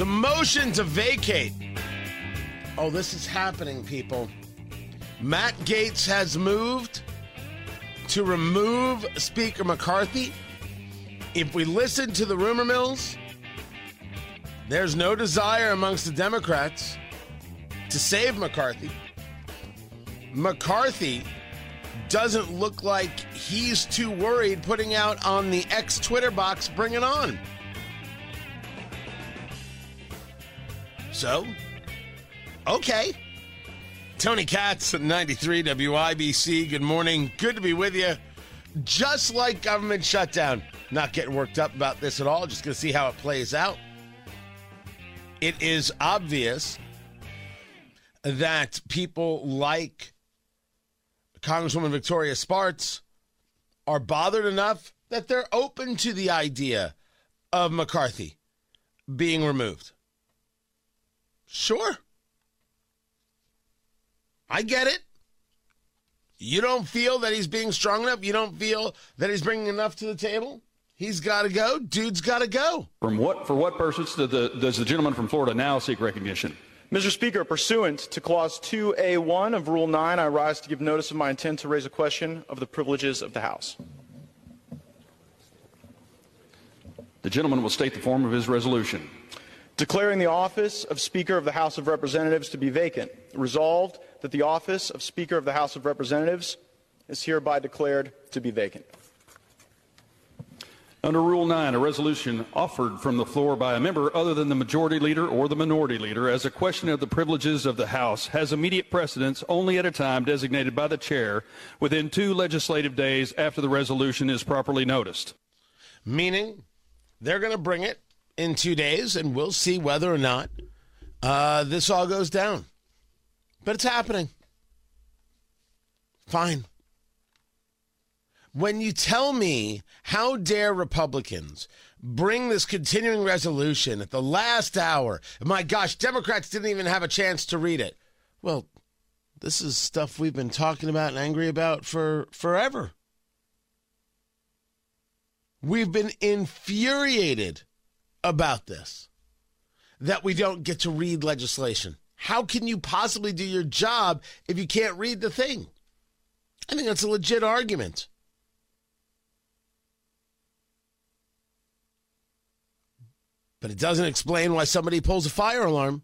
The motion to vacate. Oh, this is happening, people. Matt Gaetz has moved to remove Speaker McCarthy. If we listen to the rumor mills, there's no desire amongst the Democrats to save McCarthy. McCarthy doesn't look like he's too worried putting out on the ex Twitter box, bring it on. So, okay. Tony Katz at 93 WIBC. Good morning. Good to be with you. Just like government shutdown. Not getting worked up about this at all. Just going to see how it plays out. It is obvious that people like Congresswoman Victoria Spartz are bothered enough that they're open to the idea of McCarthy being removed. Sure. I get it. You don't feel that he's being strong enough? You don't feel that he's bringing enough to the table? He's got to go. Dude's got to go. From what for what purpose does the, does the gentleman from Florida now seek recognition? Mr. Speaker, pursuant to Clause 2A1 of Rule 9, I rise to give notice of my intent to raise a question of the privileges of the House. The gentleman will state the form of his resolution. Declaring the office of Speaker of the House of Representatives to be vacant. Resolved that the office of Speaker of the House of Representatives is hereby declared to be vacant. Under Rule 9, a resolution offered from the floor by a member other than the majority leader or the minority leader as a question of the privileges of the House has immediate precedence only at a time designated by the chair within two legislative days after the resolution is properly noticed. Meaning, they're going to bring it in two days, and we'll see whether or not uh, this all goes down. But it's happening. Fine. When you tell me, how dare Republicans bring this continuing resolution at the last hour? My gosh, Democrats didn't even have a chance to read it. Well, this is stuff we've been talking about and angry about for forever. We've been infuriated about this that we don't get to read legislation. How can you possibly do your job if you can't read the thing? I think that's a legit argument. But it doesn't explain why somebody pulls a fire alarm.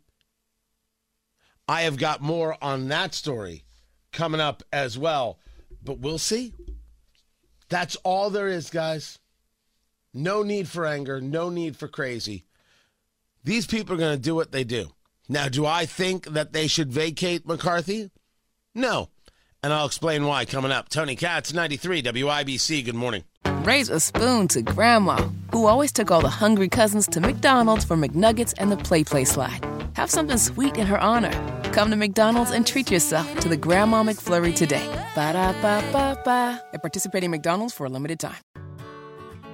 I have got more on that story coming up as well, but we'll see. That's all there is, guys. No need for anger, no need for crazy. These people are going to do what they do. Now, do I think that they should vacate McCarthy? No. And I'll explain why coming up. Tony Katz, 93 WIBC. Good morning. Raise a spoon to Grandma, who always took all the hungry cousins to McDonald's for McNuggets and the Play Play slide. Have something sweet in her honor. Come to McDonald's and treat yourself to the Grandma McFlurry today. Ba da ba ba ba. At participating McDonald's for a limited time.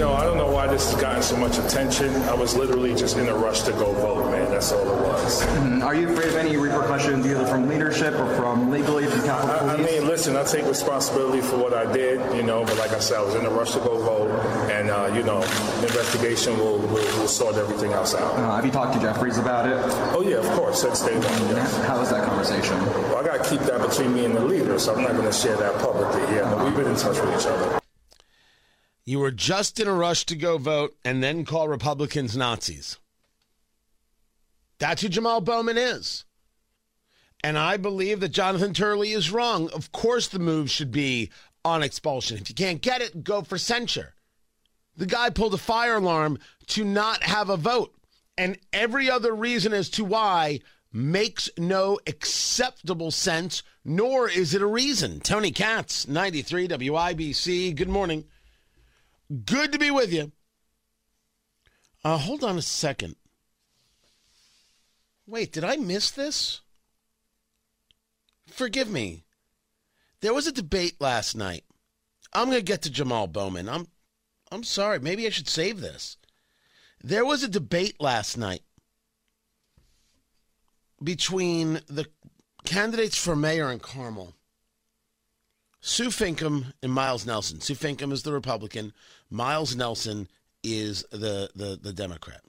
Know, I don't know why this has gotten so much attention. I was literally just in a rush to go vote, man. That's all it was. Are you afraid of any repercussions, either from leadership or from legally from Capitol I, I mean, listen, I take responsibility for what I did, you know, but like I said, I was in a rush to go vote, and, uh, you know, the investigation will, will, will sort everything else out. Uh, have you talked to Jeffries about it? Oh, yeah, of course. That's day one, yes. How was that conversation? Well, I got to keep that between me and the leader, so I'm not going to share that publicly. Yeah, but we've been in touch with each other. You were just in a rush to go vote and then call Republicans Nazis. That's who Jamal Bowman is. And I believe that Jonathan Turley is wrong. Of course, the move should be on expulsion. If you can't get it, go for censure. The guy pulled a fire alarm to not have a vote. And every other reason as to why makes no acceptable sense, nor is it a reason. Tony Katz, 93 WIBC. Good morning. Good to be with you. Uh, hold on a second. Wait, did I miss this? Forgive me. There was a debate last night. I'm going to get to Jamal Bowman. I'm I'm sorry. Maybe I should save this. There was a debate last night between the candidates for mayor in Carmel. Sue Finkam and Miles Nelson. Sue Finkam is the Republican. Miles Nelson is the, the, the Democrat.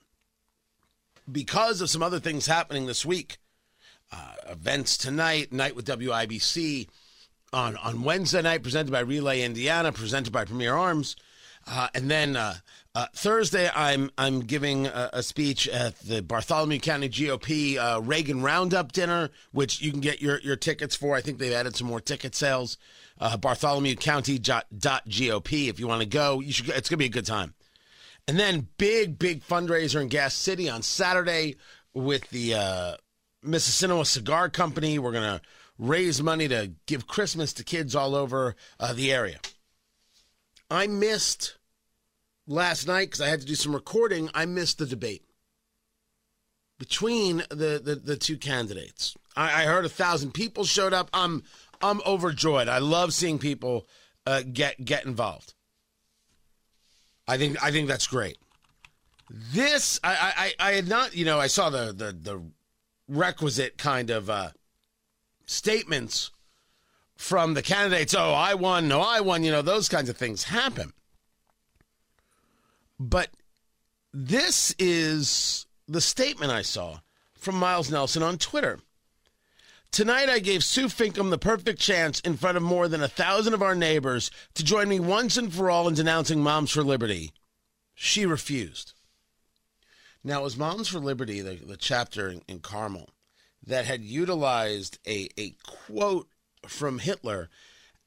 Because of some other things happening this week, uh, events tonight, night with WIBC, on, on Wednesday night, presented by Relay Indiana, presented by Premier Arms. Uh, and then uh, uh, Thursday, I'm I'm giving a, a, speech at the Bartholomew County GOP uh, Reagan Roundup dinner, which you can get your, your tickets for. I think they've added some more ticket sales. Uh, Bartholomew County dot, GOP. If you want to go, you should. It's gonna be a good time. And then big big fundraiser in Gas City on Saturday with the uh, Mississinewa Cigar Company. We're gonna raise money to give Christmas to kids all over uh, the area. I missed last night because I had to do some recording. I missed the debate between the, the, the two candidates. I, I, heard a thousand people showed up. I'm I'm overjoyed. I love seeing people uh, get get involved. I think I think that's great. This I, I I had not you know I saw the the the requisite kind of uh, statements from the candidates. Oh, I won. No, I won. You know, those kinds of things happen. But this is the statement I saw from Miles Nelson on Twitter. Tonight, I gave Sue Finkam the perfect chance in front of more than a thousand of our neighbors to join me once and for all in denouncing Moms for Liberty. She refused. Now, it was Moms for Liberty, the, the chapter in, in Carmel, that had utilized a, a quote from Hitler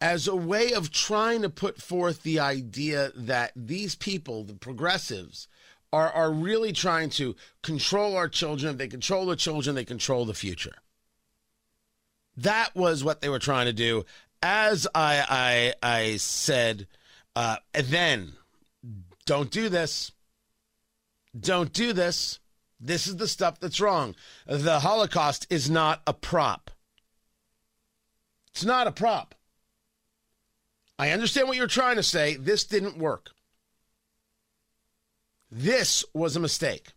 as a way of trying to put forth the idea that these people, the progressives, are, are really trying to control our children. If they control the children, they control the future. That was what they were trying to do. As I I, I said, uh, then don't do this. Don't do this. This is the stuff that's wrong. The Holocaust is not a prop. It's not a prop. I understand what you're trying to say. This didn't work. This was a mistake.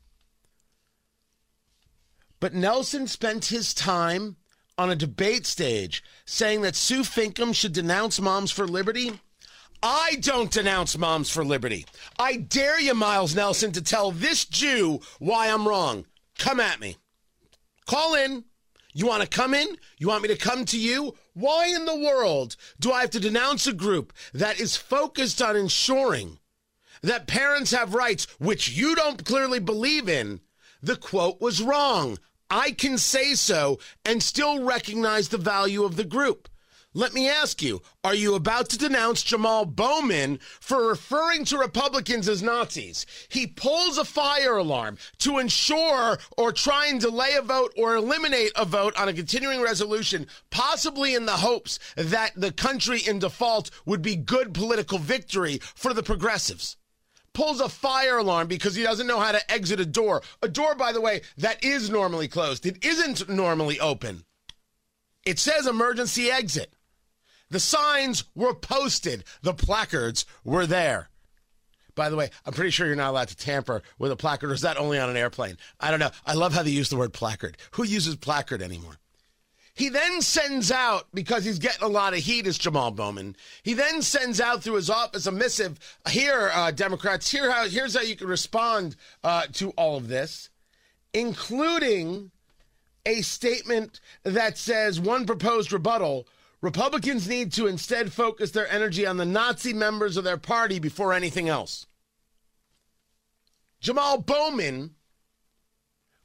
But Nelson spent his time on a debate stage saying that Sue Finkam should denounce Moms for Liberty. I don't denounce Moms for Liberty. I dare you, Miles Nelson, to tell this Jew why I'm wrong. Come at me. Call in. You want to come in? You want me to come to you? Why in the world do I have to denounce a group that is focused on ensuring that parents have rights, which you don't clearly believe in? The quote was wrong. I can say so and still recognize the value of the group. Let me ask you, are you about to denounce Jamal Bowman for referring to Republicans as Nazis? He pulls a fire alarm to ensure or try and delay a vote or eliminate a vote on a continuing resolution, possibly in the hopes that the country in default would be good political victory for the progressives pulls a fire alarm because he doesn't know how to exit a door. A door, by the way, that is normally closed. It isn't normally open. It says emergency exit. The signs were posted, the placards were there. By the way, I'm pretty sure you're not allowed to tamper with a placard, or is that only on an airplane? I don't know. I love how they use the word placard. Who uses placard anymore? He then sends out, because he's getting a lot of heat, as Jamal Bowman, he then sends out through his office a missive. Here, uh, Democrats, here how, here's how you can respond uh, to all of this, including a statement that says one proposed rebuttal Republicans need to instead focus their energy on the Nazi members of their party before anything else. Jamal Bowman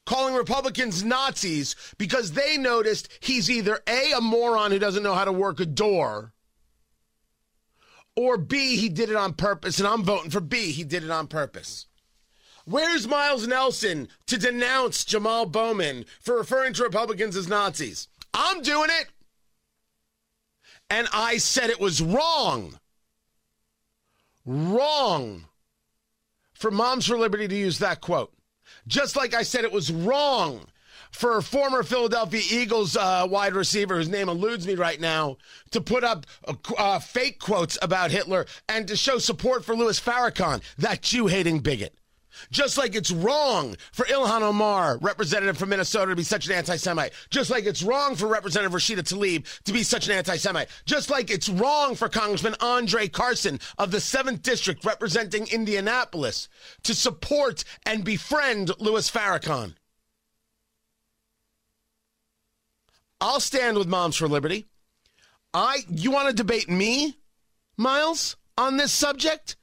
calling Republicans Nazis because they noticed he's either A, a moron who doesn't know how to work a door, or B, he did it on purpose, and I'm voting for B, he did it on purpose. Where's Miles Nelson to denounce Jamal Bowman for referring to Republicans as Nazis? I'm doing it. And I said it was wrong. Wrong for Moms for Liberty to use that quote. Just like I said it was wrong for a former Philadelphia Eagles uh, wide receiver, whose name eludes me right now, to put up uh, uh, fake quotes about Hitler and to show support for Louis Farrakhan, that Jew hating bigot. Just like it's wrong for Ilhan Omar, representative from Minnesota, to be such an anti Semite. Just like it's wrong for Representative Rashida Tlaib to be such an anti Semite. Just like it's wrong for Congressman Andre Carson of the 7th District representing Indianapolis to support and befriend Louis Farrakhan. I'll stand with Moms for Liberty. I you want to debate me, Miles, on this subject?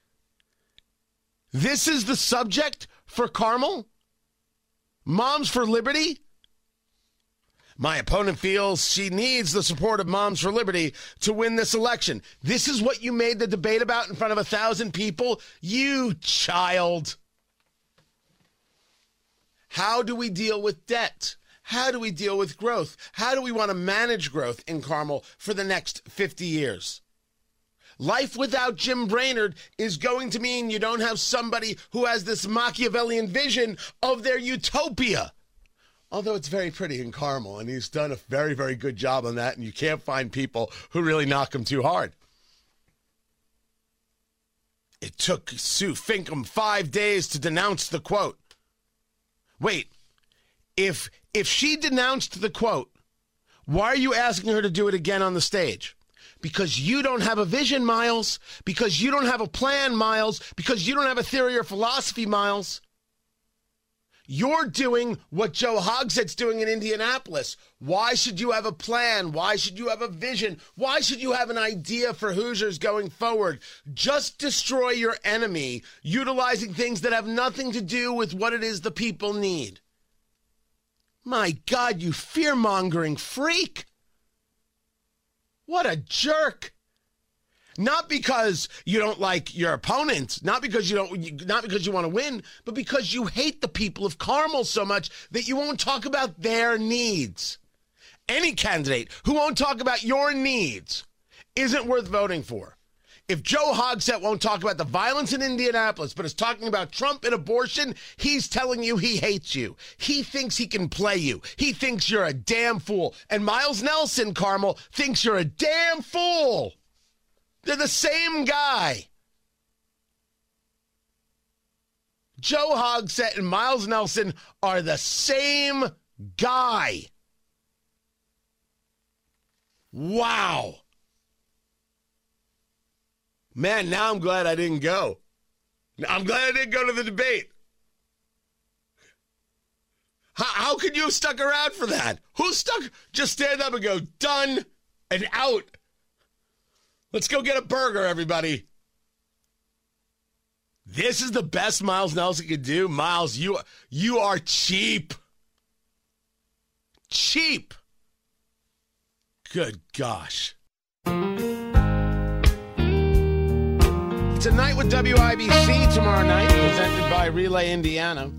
This is the subject for Carmel? Moms for Liberty? My opponent feels she needs the support of Moms for Liberty to win this election. This is what you made the debate about in front of a thousand people? You child. How do we deal with debt? How do we deal with growth? How do we want to manage growth in Carmel for the next 50 years? Life without Jim Brainard is going to mean you don't have somebody who has this Machiavellian vision of their utopia. Although it's very pretty in Carmel, and he's done a very, very good job on that, and you can't find people who really knock him too hard. It took Sue Finkam five days to denounce the quote. Wait, if if she denounced the quote, why are you asking her to do it again on the stage? Because you don't have a vision, Miles, because you don't have a plan, Miles, because you don't have a theory or philosophy, Miles. You're doing what Joe Hogsett's doing in Indianapolis. Why should you have a plan? Why should you have a vision? Why should you have an idea for Hoosiers going forward? Just destroy your enemy, utilizing things that have nothing to do with what it is the people need. My God, you fear mongering freak. What a jerk. Not because you don't like your opponent, not because you don't not because you want to win, but because you hate the people of Carmel so much that you won't talk about their needs. Any candidate who won't talk about your needs isn't worth voting for. If Joe Hogsett won't talk about the violence in Indianapolis, but is talking about Trump and abortion, he's telling you he hates you. He thinks he can play you. He thinks you're a damn fool. And Miles Nelson, Carmel, thinks you're a damn fool. They're the same guy. Joe Hogsett and Miles Nelson are the same guy. Wow. Man, now I'm glad I didn't go. I'm glad I didn't go to the debate. How, how could you have stuck around for that? Who stuck? Just stand up and go, done and out. Let's go get a burger, everybody. This is the best Miles Nelson could do. Miles, you you are cheap. Cheap. Good gosh. Tonight with WIBC tomorrow night, presented by Relay Indiana.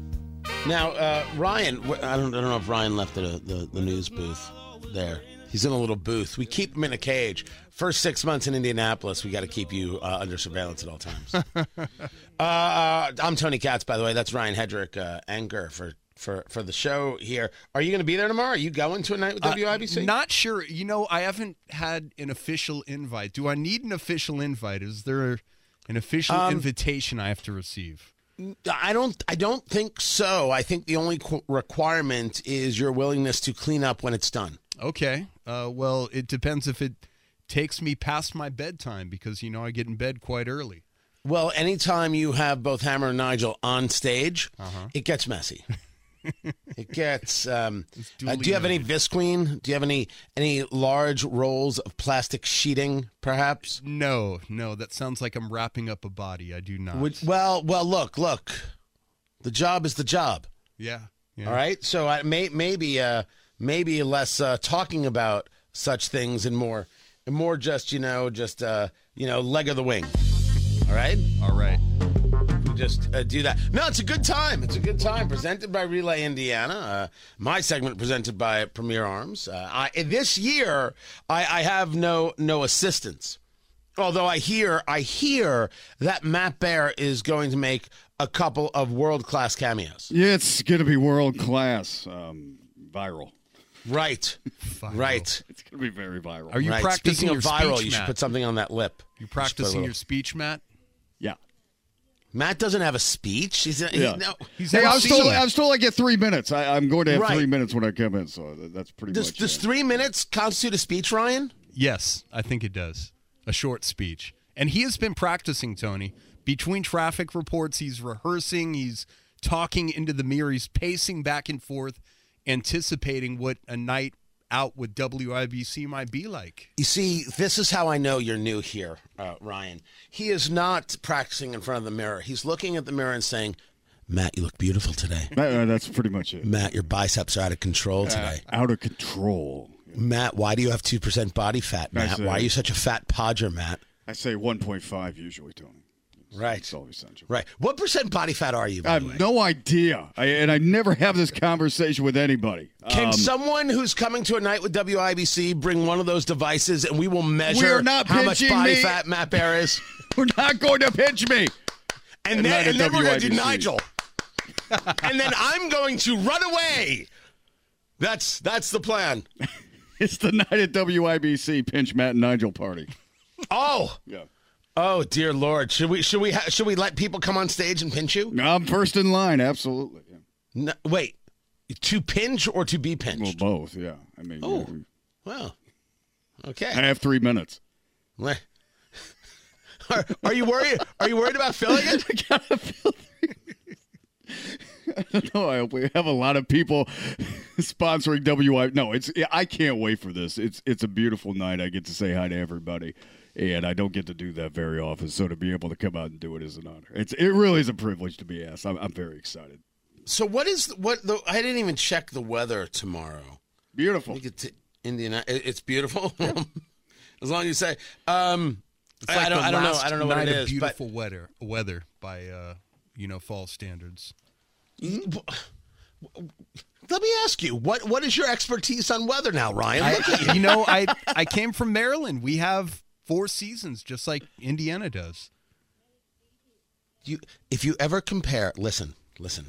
Now, uh, Ryan, I don't, I don't know if Ryan left the, the, the news booth there. He's in a little booth. We keep him in a cage. First six months in Indianapolis, we got to keep you uh, under surveillance at all times. uh, I'm Tony Katz, by the way. That's Ryan Hedrick, uh, anchor for for for the show here. Are you going to be there tomorrow? Are you going to a night with WIBC? Uh, not sure. You know, I haven't had an official invite. Do I need an official invite? Is there an official um, invitation I have to receive? I don't. I don't think so. I think the only qu- requirement is your willingness to clean up when it's done. Okay. Uh, well, it depends if it takes me past my bedtime because you know I get in bed quite early. Well, anytime you have both Hammer and Nigel on stage, uh-huh. it gets messy it gets. Um, uh, do you have any Visqueen? Do you have any any large rolls of plastic sheeting, perhaps? No, no. That sounds like I'm wrapping up a body. I do not. Would, well, well. Look, look. The job is the job. Yeah. All right, so I may maybe uh, maybe less uh, talking about such things and more and more just you know just uh, you know leg of the wing. All right, All right. Just uh, do that. No, it's a good time. It's a good time. Presented by Relay Indiana. Uh, my segment presented by Premier Arms. Uh, I, this year, I, I have no no assistance. Although I hear I hear that Matt Bear is going to make a couple of world class cameos. Yeah, it's going to be world class, um, viral. Right, right. It's going to be very viral. Are you right. practicing Speaking of your viral, speech, you should Matt? put something on that lip. You should put a practicing little- your speech, Matt? yeah. Matt doesn't have a speech. He's he, Yeah. no. He's Hey, I'm still, told it. I was told I get three minutes. I, I'm going to have Right. three minutes when I come in, so that's pretty Does, much. does it. three minutes constitute a speech, Ryan? Yes, I think it does. A short speech. And he has been practicing, Tony. Between traffic reports, he's rehearsing, he's talking into the mirror, he's pacing back and forth, anticipating what a night out with WIBC might be like. You see, this is how I know you're new here, uh, Ryan. He is not practicing in front of the mirror. He's looking at the mirror and saying, Matt, you look beautiful today. Uh, that's pretty much it. Matt, your biceps are out of control Uh, today. out of control. Matt, why do you have 2% body fat, Matt? see. Why are you such a fat podger, Matt? I say 1.5 usually, Tony. Right. It's always essential. Right. What percent body fat are you, I have no idea, I, and I never have this conversation with anybody. Can Um, someone who's coming to a night with WIBC bring one of those devices and we will measure how much body me. fat Matt Bear is? we're not going to pinch me. And Night then, and then we're going to do Nigel. and then I'm going to run away. That's that's the plan. It's the night at WIBC pinch Matt and Nigel party. Oh, Yeah. Oh dear Lord! Should we should we ha- should we let people come on stage and pinch you? I'm first in line, absolutely. Yeah. No, wait, to pinch or to be pinched? Well, both, yeah. I mean, Oh. uh, Well, okay. I have three minutes. Are, are you worried? Are you worried about filling it? no, I don't know. I hope we have a lot of people sponsoring WI. No, it's I can't wait for this. It's it's a beautiful night. I get to say hi to everybody, and I don't get to do that very often. So to be able to come out and do it is an honor. It's it really is a privilege to be asked. I'm, I'm very excited. So what is what the? I didn't even check the weather tomorrow. Beautiful. We get to Indiana. It's beautiful. as long as you say. Um, I- like I don't. the I don't know. I don't know what night it of is. But beautiful weather, weather by uh, you know fall standards. let me ask you what What is your expertise on weather now, Ryan? Look at I, you know, I I came from Maryland. We have four seasons, just like Indiana does. you. If you ever compare, listen, listen.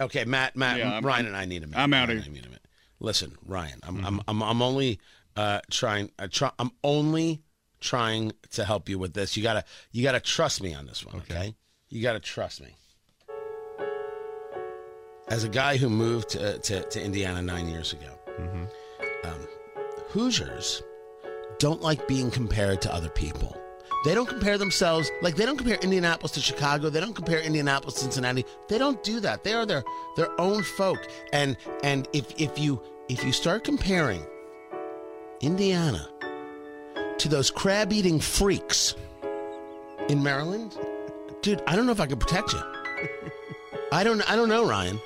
Okay, Matt, Matt, Yeah, I'm- Ryan, and I need a minute. I'm out outta and here. I need a minute. Listen, Ryan, I'm Mm-hmm. I'm, I'm I'm only uh, trying. Uh, try, I'm only trying to help you with this. You gotta you gotta trust me on this one. Okay, you gotta trust me. As a guy who moved to, to, to Indiana nine years ago, Mm-hmm. um, Hoosiers don't like being compared to other people. They don't compare themselves like they don't compare Indianapolis to Chicago. They don't compare Indianapolis to Cincinnati. They don't do that. They are their their own folk. And and if if you if you start comparing Indiana to those crab eating freaks in Maryland, dude, I don't know if I can protect you. I don't I don't know, Ryan.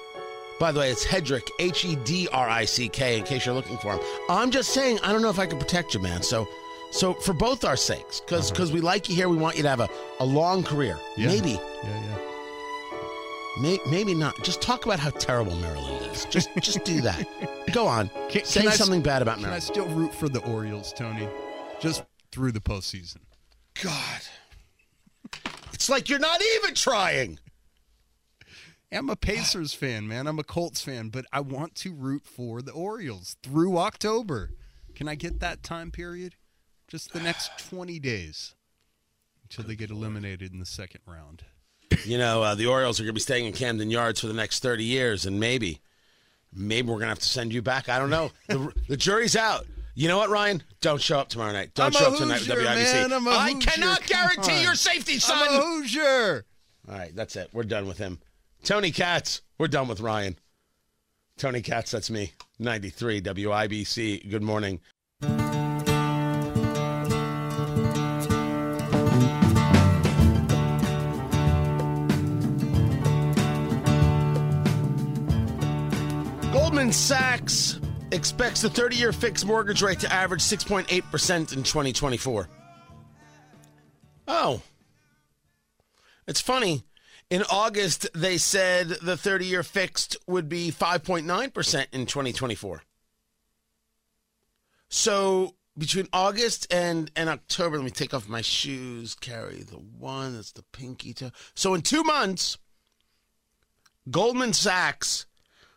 By the way, it's Hedrick, H E D R I C K, in case you're looking for him. I'm just saying, I don't know if I can protect you, man. So, so for both our sakes, because we like you here, we want you to have a, a long career. Uh-huh. Yeah. Maybe, Yeah, yeah. may, maybe not. Just talk about how terrible Maryland is. Just just do that. Go on. Can- Say can I something bad about Maryland. Can I still root for the Orioles, Tony? Just through the postseason. God. It's like you're not even trying. I'm a Pacers fan, man. I'm a Colts fan, but I want to root for the Orioles through October. Can I get that time period? Just the next 20 days until they get eliminated in the second round. You know, uh, the Orioles are going to be staying in Camden Yards for the next 30 years, and maybe, maybe we're going to have to send you back. I don't know. The, the jury's out. You know what, Ryan? Don't show up tomorrow night. Don't I'm show up tonight with WIBC. man. I cannot guarantee your safety, son. I'm a Hoosier. All right, that's it. We're done with him. Tony Katz, we're done with Ryan. Tony Katz, that's me. 93 WIBC. Good morning. Goldman Sachs expects the 30 year fixed mortgage rate to average 6.8% in 2024. Oh. It's funny. In August, they said the 30 year fixed would be 5.9% in 2024. So between August and, and October, let me take off my shoes, carry the one that's the pinky toe. So in two months, Goldman Sachs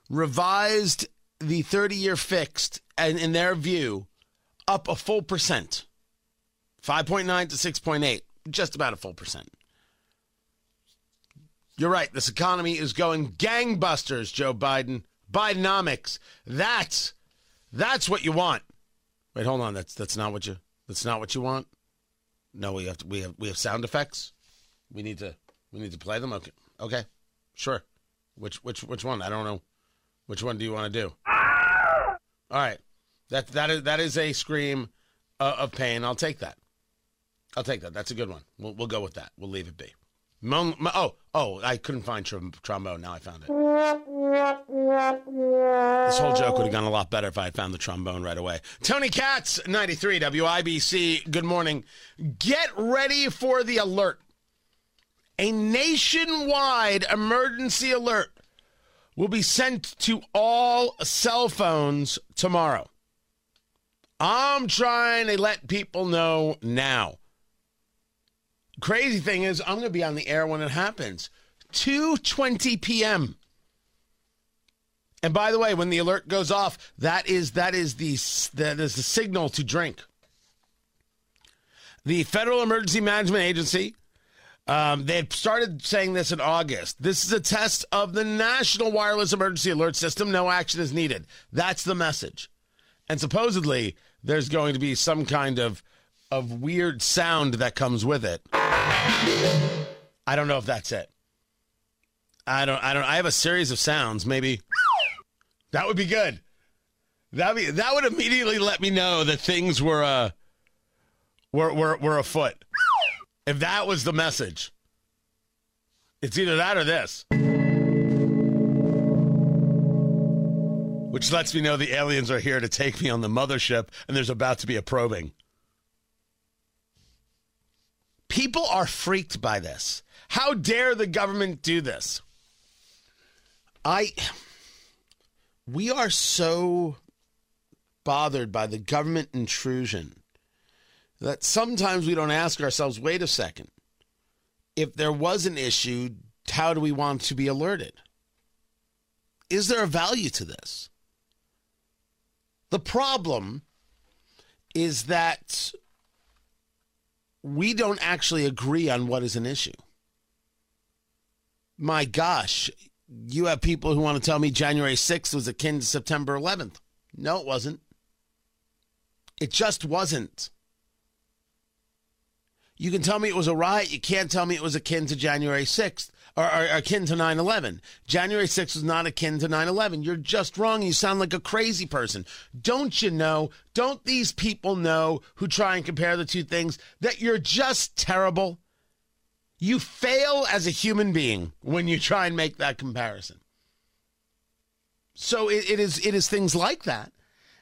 revised the 30 year fixed, and in their view, up a full percent 5.9 to 6.8, just about a full percent. You're right. This economy is going gangbusters, Joe Biden. Bidenomics. That's that's what you want. Wait, hold on. That's that's not what you that's not what you want. No, we have to, we have we have sound effects. We need to we need to play them. Okay, okay, sure. Which which which one? I don't know. Which one do you want to do? All right, that that is that is a scream uh, of pain. I'll take that. I'll take that. That's a good one. We'll we'll go with that. We'll leave it be. Oh, oh, I couldn't find trom- trombone. Now I found it. This whole joke would have gone a lot better if I had found the trombone right away. Tony Katz, 93 WIBC. Good morning. Get ready for the alert. A nationwide emergency alert will be sent to all cell phones tomorrow. I'm trying to let people know now. Crazy thing is, I'm going to be on the air when it happens. 2:20 p.m. And by the way, when the alert goes off, that is that is the that is the signal to drink. The Federal Emergency Management Agency, um, they started saying this in August. This is a test of the National Wireless Emergency Alert System. No action is needed. That's the message. And supposedly, there's going to be some kind of of weird sound that comes with it. I don't know if that's it. I don't I don't I have a series of sounds, maybe that would be good. That be that would immediately let me know that things were uh were were were afoot. If that was the message. It's either that or this. Which lets me know the aliens are here to take me on the mothership and there's about to be a probing. People are freaked by this. How dare the government do this? I we are so bothered by the government intrusion that sometimes we don't ask ourselves, wait a second. If there was an issue, how do we want to be alerted? Is there a value to this? The problem is that we don't actually agree on what is an issue. My gosh, you have people who want to tell me January 6th was akin to September 11th. No, it wasn't. It just wasn't. You can tell me it was a riot. You can't tell me it was akin to January 6th or, or akin to 9 11. January 6th was not akin to 9 11. You're just wrong. You sound like a crazy person. Don't you know? Don't these people know who try and compare the two things that you're just terrible? You fail as a human being when you try and make that comparison. So it, it is it is things like that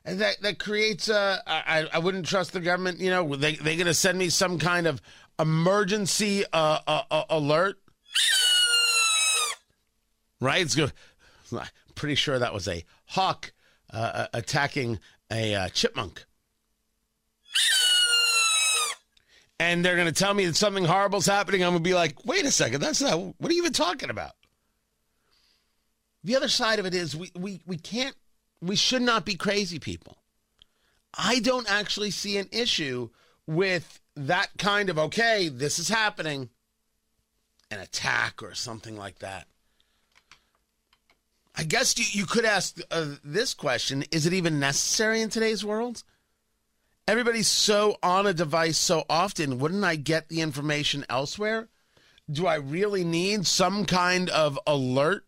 that that creates a. I, I wouldn't trust the government. You know, they they're going to send me some kind of emergency uh, uh, uh, alert, right? It's good. Pretty sure that was a hawk uh, attacking a uh, chipmunk. And they're going to tell me that something horrible's happening. I'm going to be like, wait a second, that's not. What are you even talking about? The other side of it is we we we can't we should not be crazy people. I don't actually see an issue with that kind of, okay, this is happening, an attack or something like that. I guess you, you could ask uh, this question is it even necessary in today's world? Everybody's so on a device so often. Wouldn't I get the information elsewhere? Do I really need some kind of alert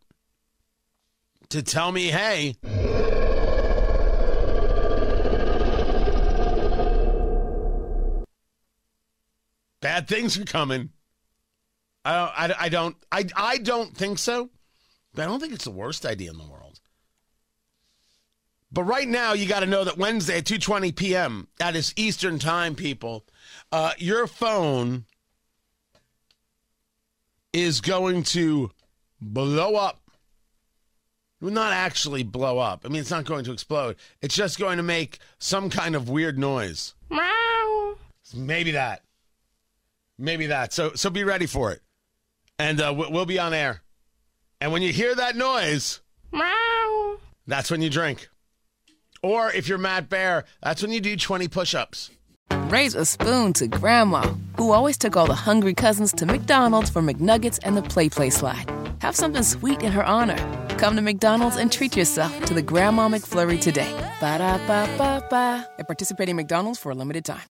to tell me, hey, Bad things are coming. I don't. I, I don't. I. I don't think so. But I don't think it's the worst idea in the world. But right now, you got to know that Wednesday at 2:20 p.m. That is Eastern Time, people. Uh, your phone is going to blow up. Will not actually blow up. I mean, it's not going to explode. It's just going to make some kind of weird noise. Meow. Maybe that. Maybe that. So, so be ready for it, and uh, we'll be on air. And when you hear that noise, meow, that's when you drink. Or if you're Matt Bear, that's when you do 20 push ups. Raise a spoon to Grandma, who always took all the hungry cousins to McDonald's for McNuggets and the Play Play Slide. Have something sweet in her honor. Come to McDonald's and treat yourself to the Grandma McFlurry today. Ba da ba ba ba. At participating McDonald's for a limited time.